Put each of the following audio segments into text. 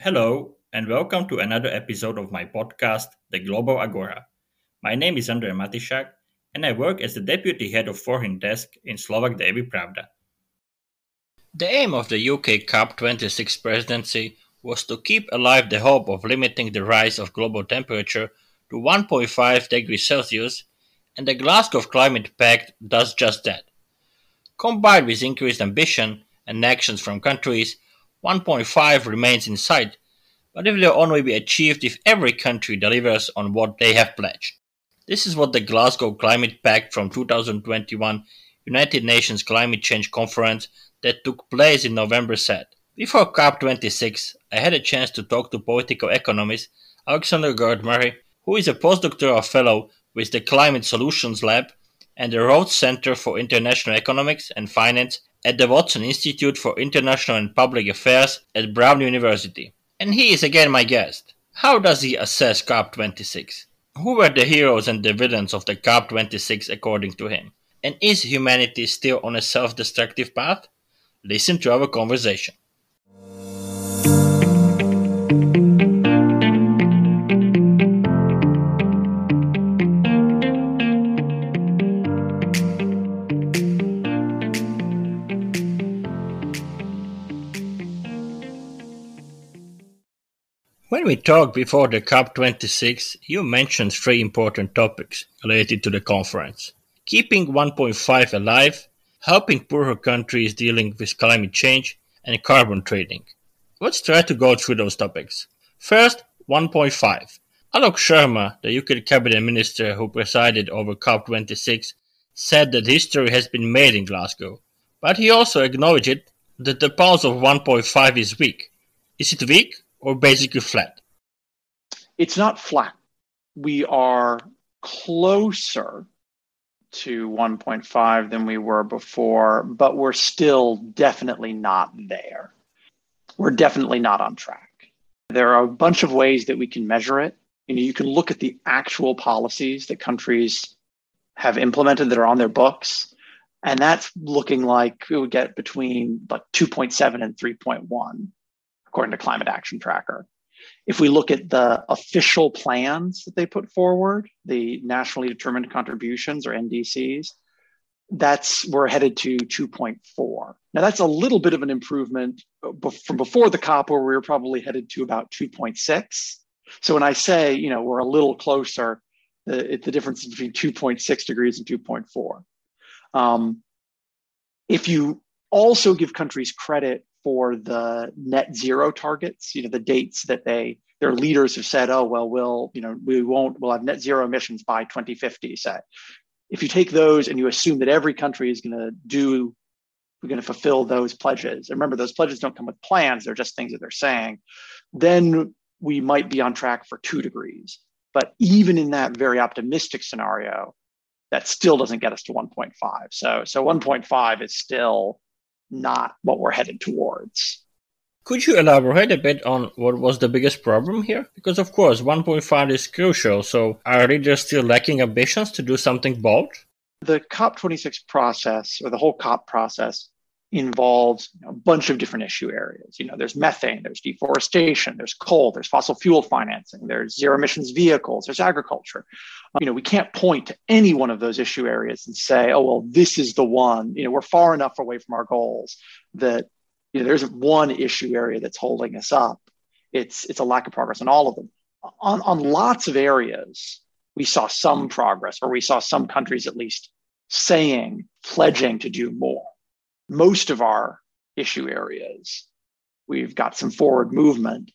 Hello, and welcome to another episode of my podcast, The Global Agora. My name is Andrej Matišak, and I work as the deputy head of foreign desk in Slovak Daily Pravda. The aim of the UK COP26 presidency was to keep alive the hope of limiting the rise of global temperature to 1.5 degrees Celsius, and the Glasgow Climate Pact does just that. Combined with increased ambition and actions from countries, 1.5 remains in sight, but it will only be achieved if every country delivers on what they have pledged. This is what the Glasgow Climate Pact from 2021 United Nations Climate Change Conference that took place in November said. Before COP26, I had a chance to talk to political economist Alexander Gard-Murray, who is a postdoctoral fellow with the Climate Solutions Lab and the Rhodes Center for International Economics and Finance at the Watson Institute for International and Public Affairs at Brown University. And he is again my guest. How does he assess COP26? Who were the heroes and the villains of the COP26 according to him? And is humanity still on a self destructive path? Listen to our conversation. We talked before the COP26, you mentioned three important topics related to the conference keeping 1.5 alive, helping poorer countries dealing with climate change, and carbon trading. Let's try to go through those topics. First, 1.5. Alok Sharma, the UK cabinet minister who presided over COP26, said that history has been made in Glasgow, but he also acknowledged that the pulse of 1.5 is weak. Is it weak or basically flat? It's not flat. We are closer to 1.5 than we were before, but we're still definitely not there. We're definitely not on track. There are a bunch of ways that we can measure it. You know, you can look at the actual policies that countries have implemented that are on their books, and that's looking like it would get between like 2.7 and 3.1 according to Climate Action Tracker. If we look at the official plans that they put forward, the nationally determined contributions or NDCs, that's we're headed to 2.4. Now that's a little bit of an improvement from before the COP where we were probably headed to about 2.6. So when I say, you know, we're a little closer, the, the difference between 2.6 degrees and 2.4. Um, if you also give countries credit for the net zero targets, you know, the dates that they their leaders have said, oh, well, we'll, you know, we won't, we'll have net zero emissions by 2050, say. If you take those and you assume that every country is going to do, we're going to fulfill those pledges. And remember, those pledges don't come with plans, they're just things that they're saying. Then we might be on track for two degrees. But even in that very optimistic scenario, that still doesn't get us to 1.5. So, so 1.5 is still not what we're headed towards. Could you elaborate a bit on what was the biggest problem here? Because, of course, 1.5 is crucial, so are leaders still lacking ambitions to do something bold? The COP26 process, or the whole COP process, involves a bunch of different issue areas. You know, there's methane, there's deforestation, there's coal, there's fossil fuel financing, there's zero emissions vehicles, there's agriculture. You know, we can't point to any one of those issue areas and say, oh, well, this is the one. You know, we're far enough away from our goals that you know there isn't one issue area that's holding us up. It's it's a lack of progress on all of them. On on lots of areas, we saw some progress, or we saw some countries at least saying, pledging to do more most of our issue areas, we've got some forward movement,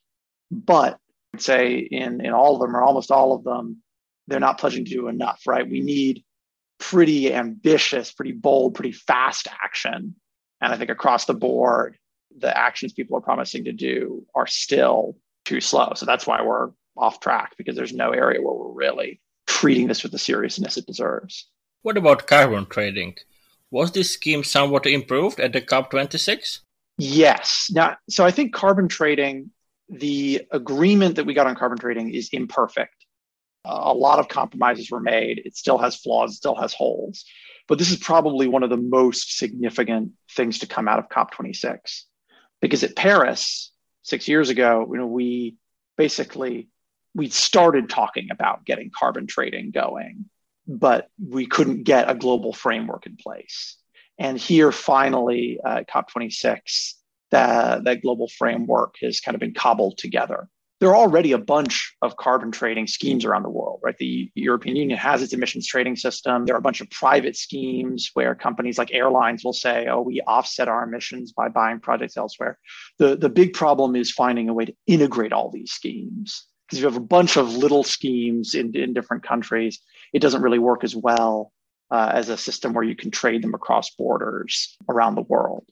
but I'd say in, in all of them or almost all of them, they're not pledging to do enough, right? We need pretty ambitious, pretty bold, pretty fast action. And I think across the board, the actions people are promising to do are still too slow. So that's why we're off track because there's no area where we're really treating this with the seriousness it deserves. What about carbon trading? Was this scheme somewhat improved at the COP26? Yes. Now, so I think carbon trading, the agreement that we got on carbon trading is imperfect. A lot of compromises were made. It still has flaws, still has holes. But this is probably one of the most significant things to come out of COP26. Because at Paris, six years ago, you know, we basically we started talking about getting carbon trading going, but we couldn't get a global framework in place. And here, finally, uh, COP26, that, that global framework has kind of been cobbled together. There are already a bunch of carbon trading schemes around the world, right? The European Union has its emissions trading system. There are a bunch of private schemes where companies like airlines will say, oh, we offset our emissions by buying projects elsewhere. The, the big problem is finding a way to integrate all these schemes because you have a bunch of little schemes in, in different countries. It doesn't really work as well uh, as a system where you can trade them across borders around the world.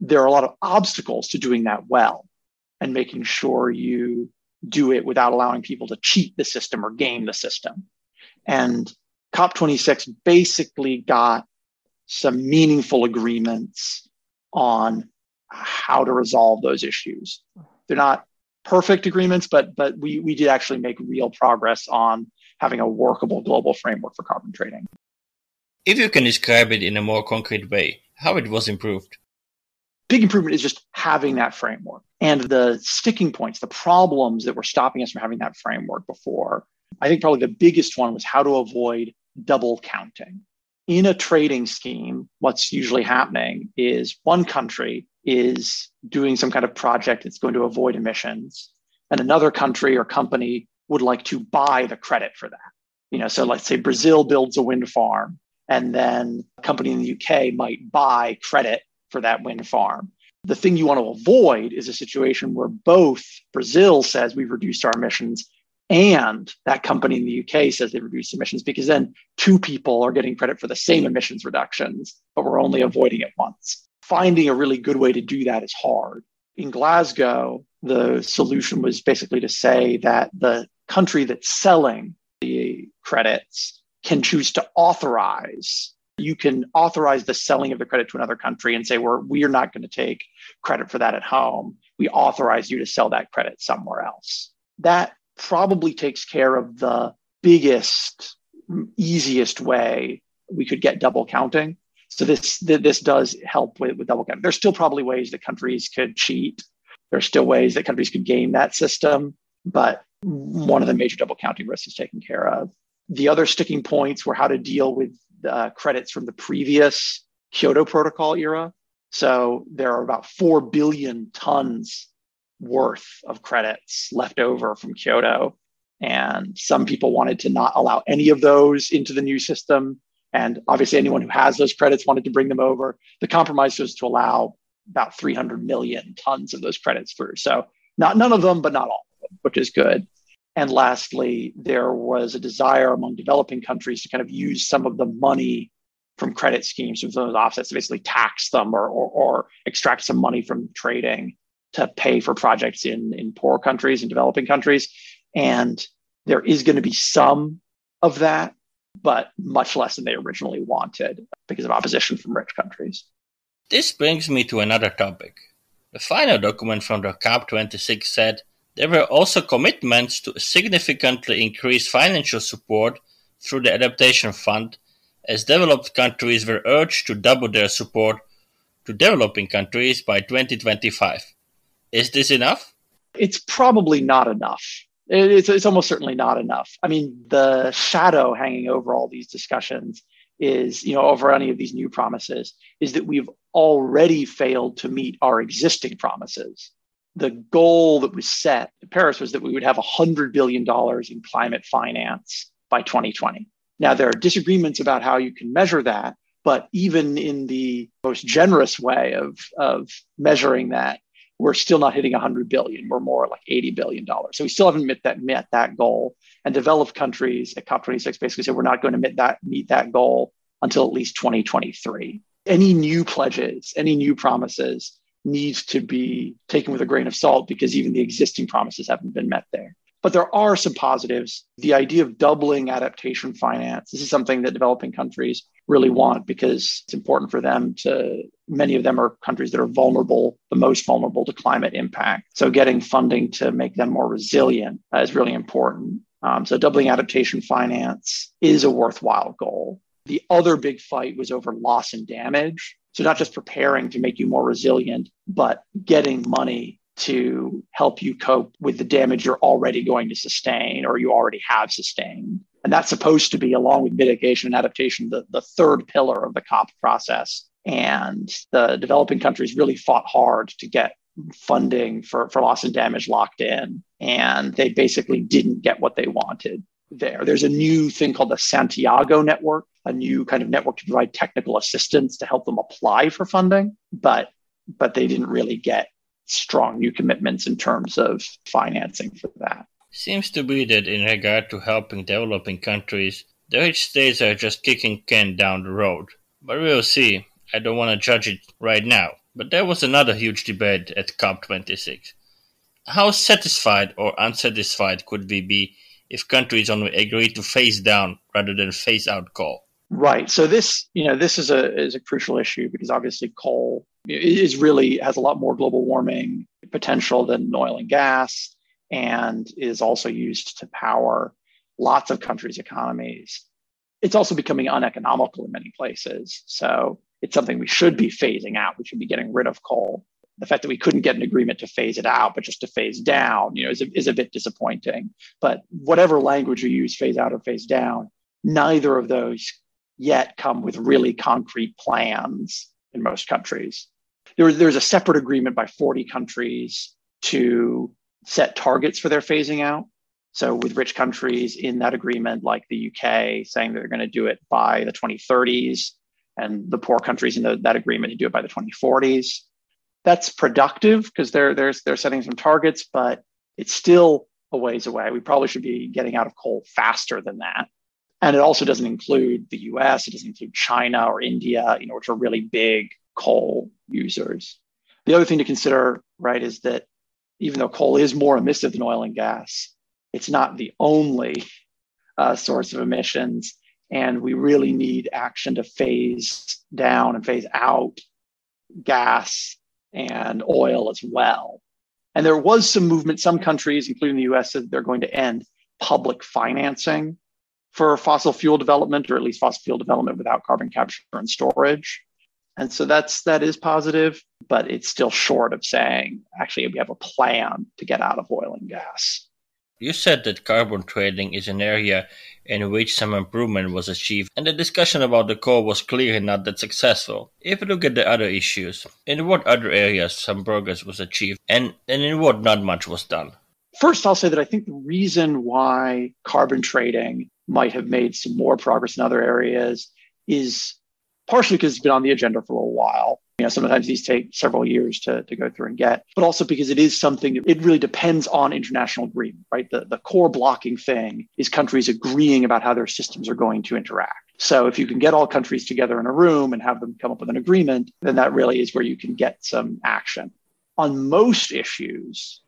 There are a lot of obstacles to doing that well and making sure you do it without allowing people to cheat the system or game the system. And COP26 basically got some meaningful agreements on how to resolve those issues. They're not perfect agreements, but but we we did actually make real progress on having a workable global framework for carbon trading. If you can describe it in a more concrete way, how it was improved. Big improvement is just having that framework and the sticking points, the problems that were stopping us from having that framework before. I think probably the biggest one was how to avoid double counting. In a trading scheme, what's usually happening is one country is doing some kind of project that's going to avoid emissions, and another country or company would like to buy the credit for that. You know, so let's say Brazil builds a wind farm, and then a company in the UK might buy credit for that wind farm. The thing you want to avoid is a situation where both Brazil says we've reduced our emissions and that company in the UK says they've reduced emissions because then two people are getting credit for the same emissions reductions, but we're only avoiding it once finding a really good way to do that is hard. In Glasgow, the solution was basically to say that the country that's selling the credits can choose to authorize. You can authorize the selling of the credit to another country and say, we're, we're not going to take credit for that at home. We authorize you to sell that credit somewhere else. That probably takes care of the biggest, easiest way we could get double counting. So this this does help with, with double counting. There's still probably ways that countries could cheat. There's still ways that countries could game that system, but one of the major double counting risks is taken care of. The other sticking points were how to deal with uh, credits from the previous Kyoto Protocol era. So there are about 4 billion tons worth of credits left over from Kyoto. And some people wanted to not allow any of those into the new system. And obviously, anyone who has those credits wanted to bring them over. The compromise was to allow about 300 million tons of those credits through. So, not none of them, but not all of them, which is good. And lastly, there was a desire among developing countries to kind of use some of the money from credit schemes, from those offsets, to basically tax them or, or, or extract some money from trading to pay for projects in, in poor countries and developing countries. And there is going to be some of that but much less than they originally wanted because of opposition from rich countries. This brings me to another topic. The final document from the COP26 said there were also commitments to significantly increase financial support through the Adaptation Fund, as developed countries were urged to double their support to developing countries by 2025. Is this enough? It's probably not enough it's, it's almost certainly not enough. I mean, the shadow hanging over all these discussions is, you know, over any of these new promises, is that we've already failed to meet our existing promises. The goal that was set in Paris was that we would have $100 billion in climate finance by 2020. Now, there are disagreements about how you can measure that, but even in the most generous way of, of measuring that, we're still not hitting 100 billion. We're more like 80 billion dollars. So we still haven't met that met that goal. And developed countries at COP26 basically said we're not going to meet that meet that goal until at least 2023. Any new pledges, any new promises needs to be taken with a grain of salt because even the existing promises haven't been met there. But there are some positives. The idea of doubling adaptation finance, this is something that developing countries really want because it's important for them to, many of them are countries that are vulnerable, the most vulnerable to climate impact. So getting funding to make them more resilient is really important. Um, so doubling adaptation finance is a worthwhile goal. The other big fight was over loss and damage. So not just preparing to make you more resilient, but getting money to help you cope with the damage you're already going to sustain or you already have sustained. And that's supposed to be, along with mitigation and adaptation, the, the third pillar of the COP process. And the developing countries really fought hard to get funding for, for loss and damage locked in. And they basically didn't get what they wanted there. There's a new thing called the Santiago Network, a new kind of network to provide technical assistance to help them apply for funding. But but they didn't really get strong new commitments in terms of financing for that. Seems to be that in regard to helping developing countries, the rich states are just kicking can down the road. But we'll see. I don't want to judge it right now. But there was another huge debate at COP26. How satisfied or unsatisfied could we be if countries only agree to phase down rather than phase out coal? Right. So this, you know, this is a is a crucial issue because obviously coal is really has a lot more global warming potential than oil and gas, and is also used to power lots of countries' economies. It's also becoming uneconomical in many places. So it's something we should be phasing out. We should be getting rid of coal. The fact that we couldn't get an agreement to phase it out, but just to phase down, you know, is a, is a bit disappointing. But whatever language you use, phase out or phase down, neither of those yet come with really concrete plans in most countries. There there's a separate agreement by 40 countries to set targets for their phasing out. So, with rich countries in that agreement, like the UK, saying they're going to do it by the 2030s, and the poor countries in the, that agreement to do it by the 2040s. That's productive because they're, they're, they're setting some targets, but it's still a ways away. We probably should be getting out of coal faster than that. And it also doesn't include the US, it doesn't include China or India, you know, which are really big coal users. The other thing to consider, right, is that even though coal is more emissive than oil and gas, it's not the only uh, source of emissions. And we really need action to phase down and phase out gas and oil as well. And there was some movement, some countries, including the US, said they're going to end public financing for fossil fuel development, or at least fossil fuel development without carbon capture and storage. And so that's that is positive, but it's still short of saying actually we have a plan to get out of oil and gas. You said that carbon trading is an area in which some improvement was achieved, and the discussion about the core was clearly not that successful. If you look at the other issues, in what other areas some progress was achieved, and, and in what not much was done? First, I'll say that I think the reason why carbon trading might have made some more progress in other areas is partially because it's been on the agenda for a while. You know, sometimes these take several years to, to go through and get, but also because it is something that it really depends on international agreement, right? The, the core blocking thing is countries agreeing about how their systems are going to interact. So if you can get all countries together in a room and have them come up with an agreement, then that really is where you can get some action. On most issues,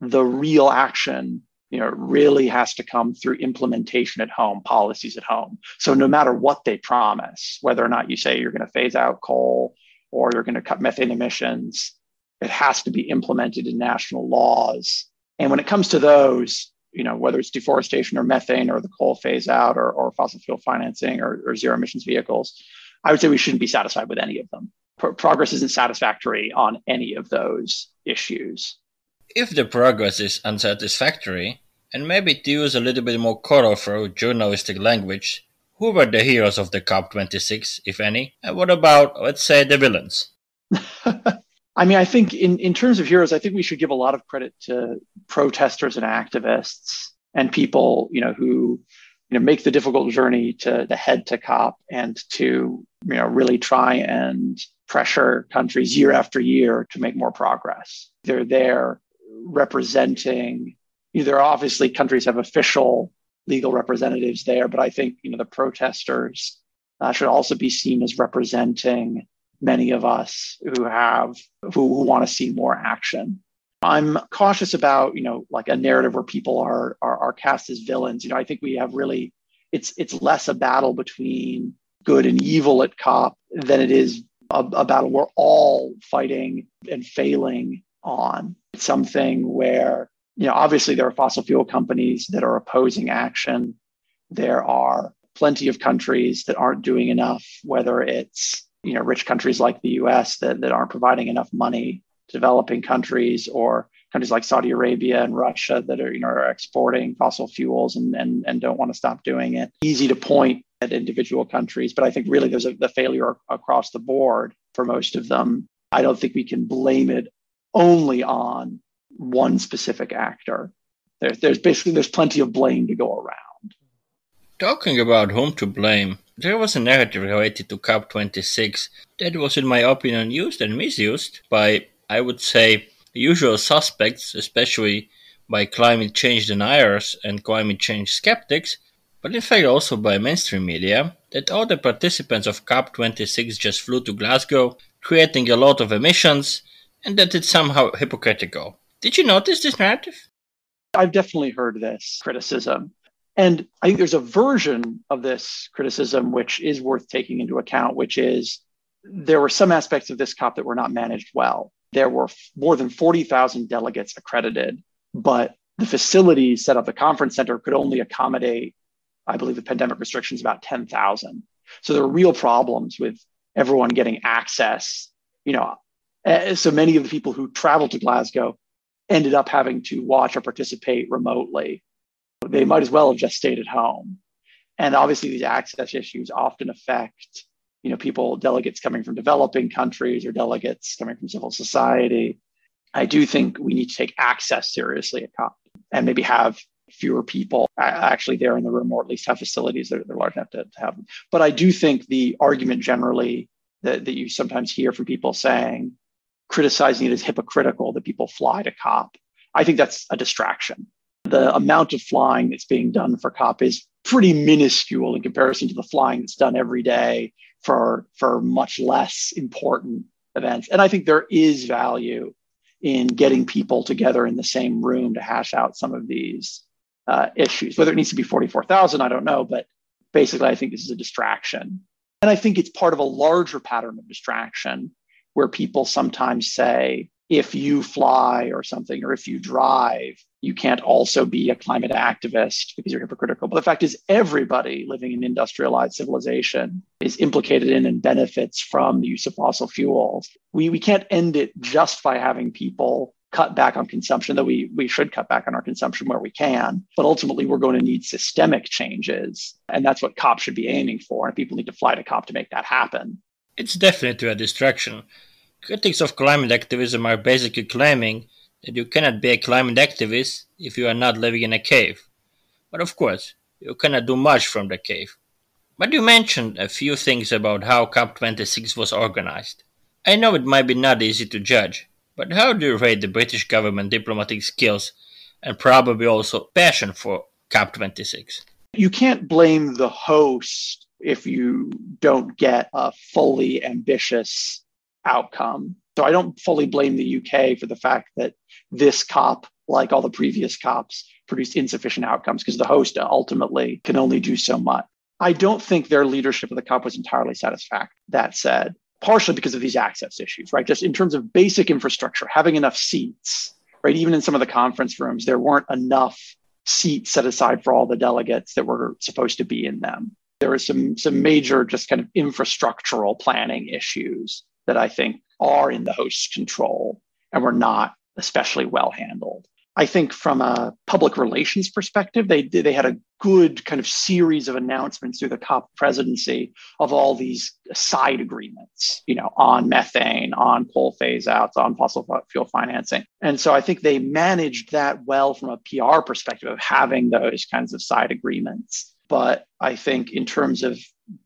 the real action you know, really has to come through implementation at home, policies at home. So no matter what they promise, whether or not you say you're going to phase out coal or you're going to cut methane emissions, it has to be implemented in national laws. And when it comes to those, you know, whether it's deforestation or methane or the coal phase out or, or fossil fuel financing or, or zero emissions vehicles, I would say we shouldn't be satisfied with any of them. Pro- progress isn't satisfactory on any of those issues if the progress is unsatisfactory, and maybe to use a little bit more colorful journalistic language, who were the heroes of the COP26, if any? And what about, let's say, the villains? I mean, I think in, in terms of heroes, I think we should give a lot of credit to protesters and activists and people, you know, who, you know, make the difficult journey to, to head to COP and to, you know, really try and pressure countries year after year to make more progress. They're there representing you either obviously countries have official legal representatives there, but I think you know the protesters uh, should also be seen as representing many of us who have who, who want to see more action. I'm cautious about you know like a narrative where people are, are are cast as villains. You know, I think we have really it's it's less a battle between good and evil at COP than it is a, a battle we're all fighting and failing on. It's something where, you know, obviously there are fossil fuel companies that are opposing action. There are plenty of countries that aren't doing enough, whether it's, you know, rich countries like the US that, that aren't providing enough money to developing countries or countries like Saudi Arabia and Russia that are, you know, are exporting fossil fuels and, and, and don't want to stop doing it. Easy to point at individual countries, but I think really there's a the failure across the board for most of them. I don't think we can blame it only on one specific actor. There, there's basically there's plenty of blame to go around. Talking about whom to blame, there was a narrative related to COP26 that was, in my opinion, used and misused by, I would say, usual suspects, especially by climate change deniers and climate change skeptics, but in fact also by mainstream media, that all the participants of COP26 just flew to Glasgow, creating a lot of emissions, and that it's somehow hypocritical. Did you notice this narrative? I've definitely heard this criticism. And I think there's a version of this criticism which is worth taking into account, which is there were some aspects of this COP that were not managed well. There were more than 40,000 delegates accredited, but the facilities set up the conference center could only accommodate, I believe, the pandemic restrictions about 10,000. So there were real problems with everyone getting access. You know, eh, so many of the people who traveled to Glasgow ended up having to watch or participate remotely. They might as well have just stayed at home. And obviously, these access issues often affect you know, people, delegates coming from developing countries or delegates coming from civil society. I do think we need to take access seriously at COP and maybe have fewer people actually there in the room, or at least have facilities that are large enough to, have them. But I do think the argument generally that, that you sometimes hear from people saying, criticizing it as hypocritical that people fly to COP, I think that's a distraction. The amount of flying that's being done for COP is pretty minuscule in comparison to the flying that's done every day for for much less important events. And I think there is value in getting people together in the same room to hash out some of these uh, issues. Whether it needs to be 44,000, I don't know, but basically, I think this is a distraction. And I think it's part of a larger pattern of distraction where people sometimes say, if you fly or something, or if you drive, you can't also be a climate activist because you're hypocritical. But the fact is, everybody living in industrialized civilization is implicated in and benefits from the use of fossil fuels. We, we can't end it just by having people cut back on consumption, though we, we should cut back on our consumption where we can. But ultimately, we're going to need systemic changes. And that's what COP should be aiming for. And people need to fly to COP to make that happen. It's definitely a distraction. Critics of climate activism are basically claiming that you cannot be a climate activist if you are not living in a cave. But of course, you cannot do much from the cave. But you mentioned a few things about how COP26 was organized. I know it might be not easy to judge, but how do you rate the British government diplomatic skills and probably also passion for COP26? You can't blame the host if you don't get a fully ambitious outcome. So I don't fully blame the UK for the fact that this COP, like all the previous COPs, produced insufficient outcomes because the host ultimately can only do so much. I don't think their leadership of the COP was entirely satisfactory. That said, partially because of these access issues, right? Just in terms of basic infrastructure, having enough seats, right? Even in some of the conference rooms, there weren't enough seats set aside for all the delegates that were supposed to be in them. There was some some major just kind of infrastructural planning issues that I think are in the host's control and were not especially well handled. I think from a public relations perspective, they they had a good kind of series of announcements through the COP presidency of all these side agreements, you know, on methane, on coal phase outs, on fossil fuel financing. And so I think they managed that well from a PR perspective of having those kinds of side agreements. But I think in terms of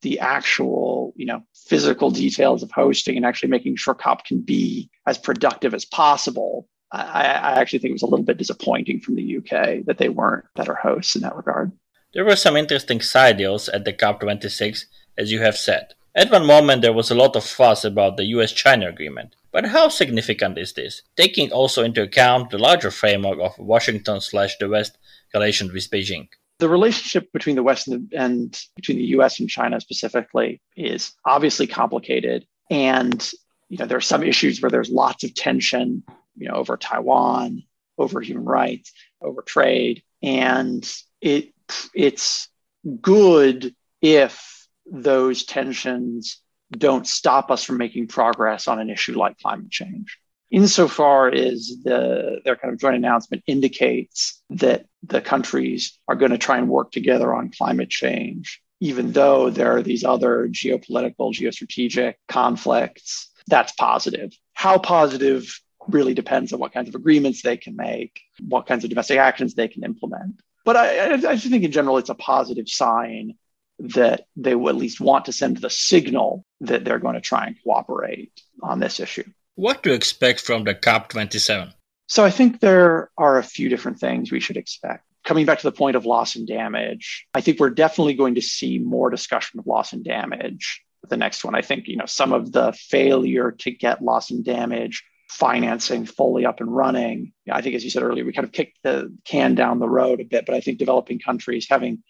the actual, you know, physical details of hosting and actually making sure COP can be as productive as possible, I, I actually think it was a little bit disappointing from the UK that they weren't better hosts in that regard. There were some interesting side deals at the COP26, as you have said. At one moment, there was a lot of fuss about the US China agreement. But how significant is this, taking also into account the larger framework of Washington slash the West relations with Beijing? The relationship between the West and, and between the US and China specifically is obviously complicated. And you know, there are some issues where there's lots of tension, you know, over Taiwan, over human rights, over trade. And it it's good if those tensions don't stop us from making progress on an issue like climate change. Insofar as the their kind of joint announcement indicates that the countries are going to try and work together on climate change, even though there are these other geopolitical, geostrategic conflicts, that's positive. How positive really depends on what kinds of agreements they can make, what kinds of domestic actions they can implement. But I, I, think in general, it's a positive sign that they will at least want to send the signal that they're going to try and cooperate on this issue. What to expect from the COP27? So I think there are a few different things we should expect. Coming back to the point of loss and damage, I think we're definitely going to see more discussion of loss and damage. The next one, I think, you know, some of the failure to get loss and damage financing fully up and running. I think, as you said earlier, we kind of kicked the can down the road a bit, but I think developing countries having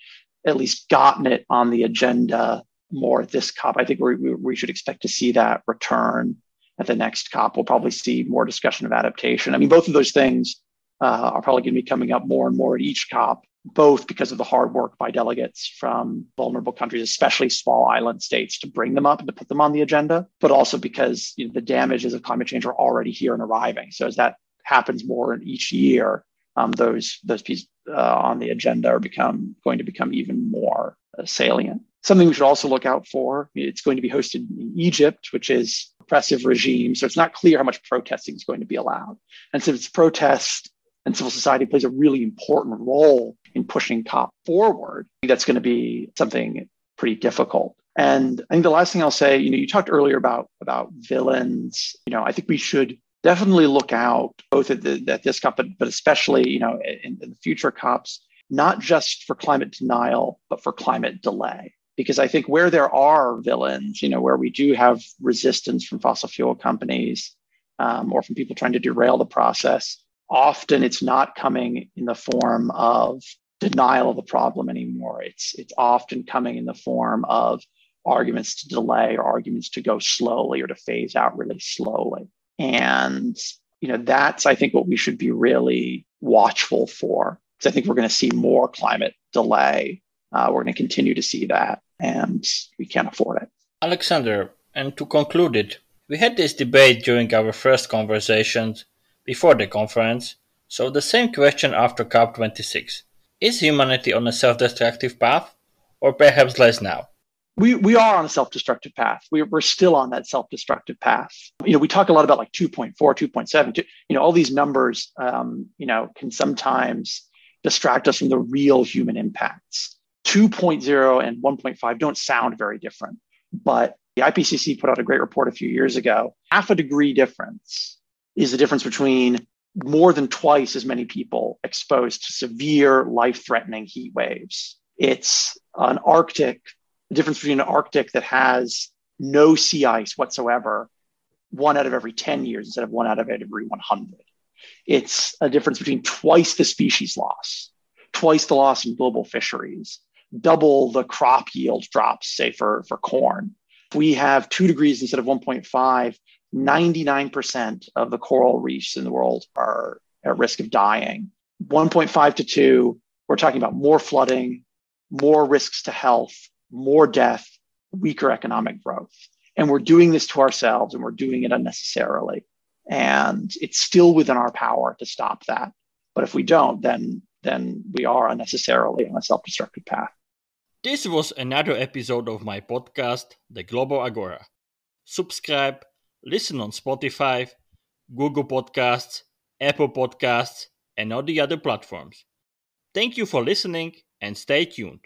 at least gotten it on the agenda more at this COP, I think we, we should expect to see that return at the next COP. We'll probably see more discussion of adaptation. I mean, both of those things uh, are probably going to be coming up more and more at each COP, both because of the hard work by delegates from vulnerable countries, especially small island states, to bring them up and to put them on the agenda, but also because you know, the damages of climate change are already here and arriving. So as that happens more in each year, um, those those pieces uh, on the agenda are become going to become even more uh, salient. Something we should also look out for. It's going to be hosted in Egypt, which is oppressive regime. So it's not clear how much protesting is going to be allowed. And since protest and civil society plays a really important role in pushing COP forward, that's going to be something pretty difficult. And I think the last thing I'll say, you know, you talked earlier about about villains. You know, I think we should definitely look out both at, the, at this COP, but, but especially, you know, in, in the future COPs, not just for climate denial, but for climate delay because I think where there are villains, you know, where we do have resistance from fossil fuel companies um, or from people trying to derail the process, often it's not coming in the form of denial of the problem anymore. It's it's often coming in the form of arguments to delay or arguments to go slowly or to phase out really slowly. And you know, that's I think what we should be really watchful for. Because I think we're going to see more climate delay uh, we're going to continue to see that, and we can't afford it. Alexander, and to conclude it, we had this debate during our first conversations before the conference, so the same question after COP26. Is humanity on a self destructive path, or perhaps less now? we we are on a self-destructive path. We, we're still on that self-destructive path. You know, we talk a lot about like 2.4, 2.7. You know, all these numbers, um, you know, can sometimes distract us from the real human impacts. 2.0 and 1.5 don't sound very different, but the IPCC put out a great report a few years ago. Half a degree difference is the difference between more than twice as many people exposed to severe life threatening heat waves. It's an Arctic, the difference between an Arctic that has no sea ice whatsoever, one out of every 10 years instead of one out of every 100. It's a difference between twice the species loss, twice the loss in global fisheries, double the crop yield drops, say for, for corn. If we have two degrees instead of 1.5, 99% of the coral reefs in the world are at risk of dying. 1.5 to 2, we're talking about more flooding, more risks to health, more death, weaker economic growth. And we're doing this to ourselves and we're doing it unnecessarily. And it's still within our power to stop that. But if we don't, then then we are unnecessarily on a self-destructive path. This was another episode of my podcast, The Global Agora. Subscribe, listen on Spotify, Google Podcasts, Apple Podcasts, and all the other platforms. Thank you for listening and stay tuned.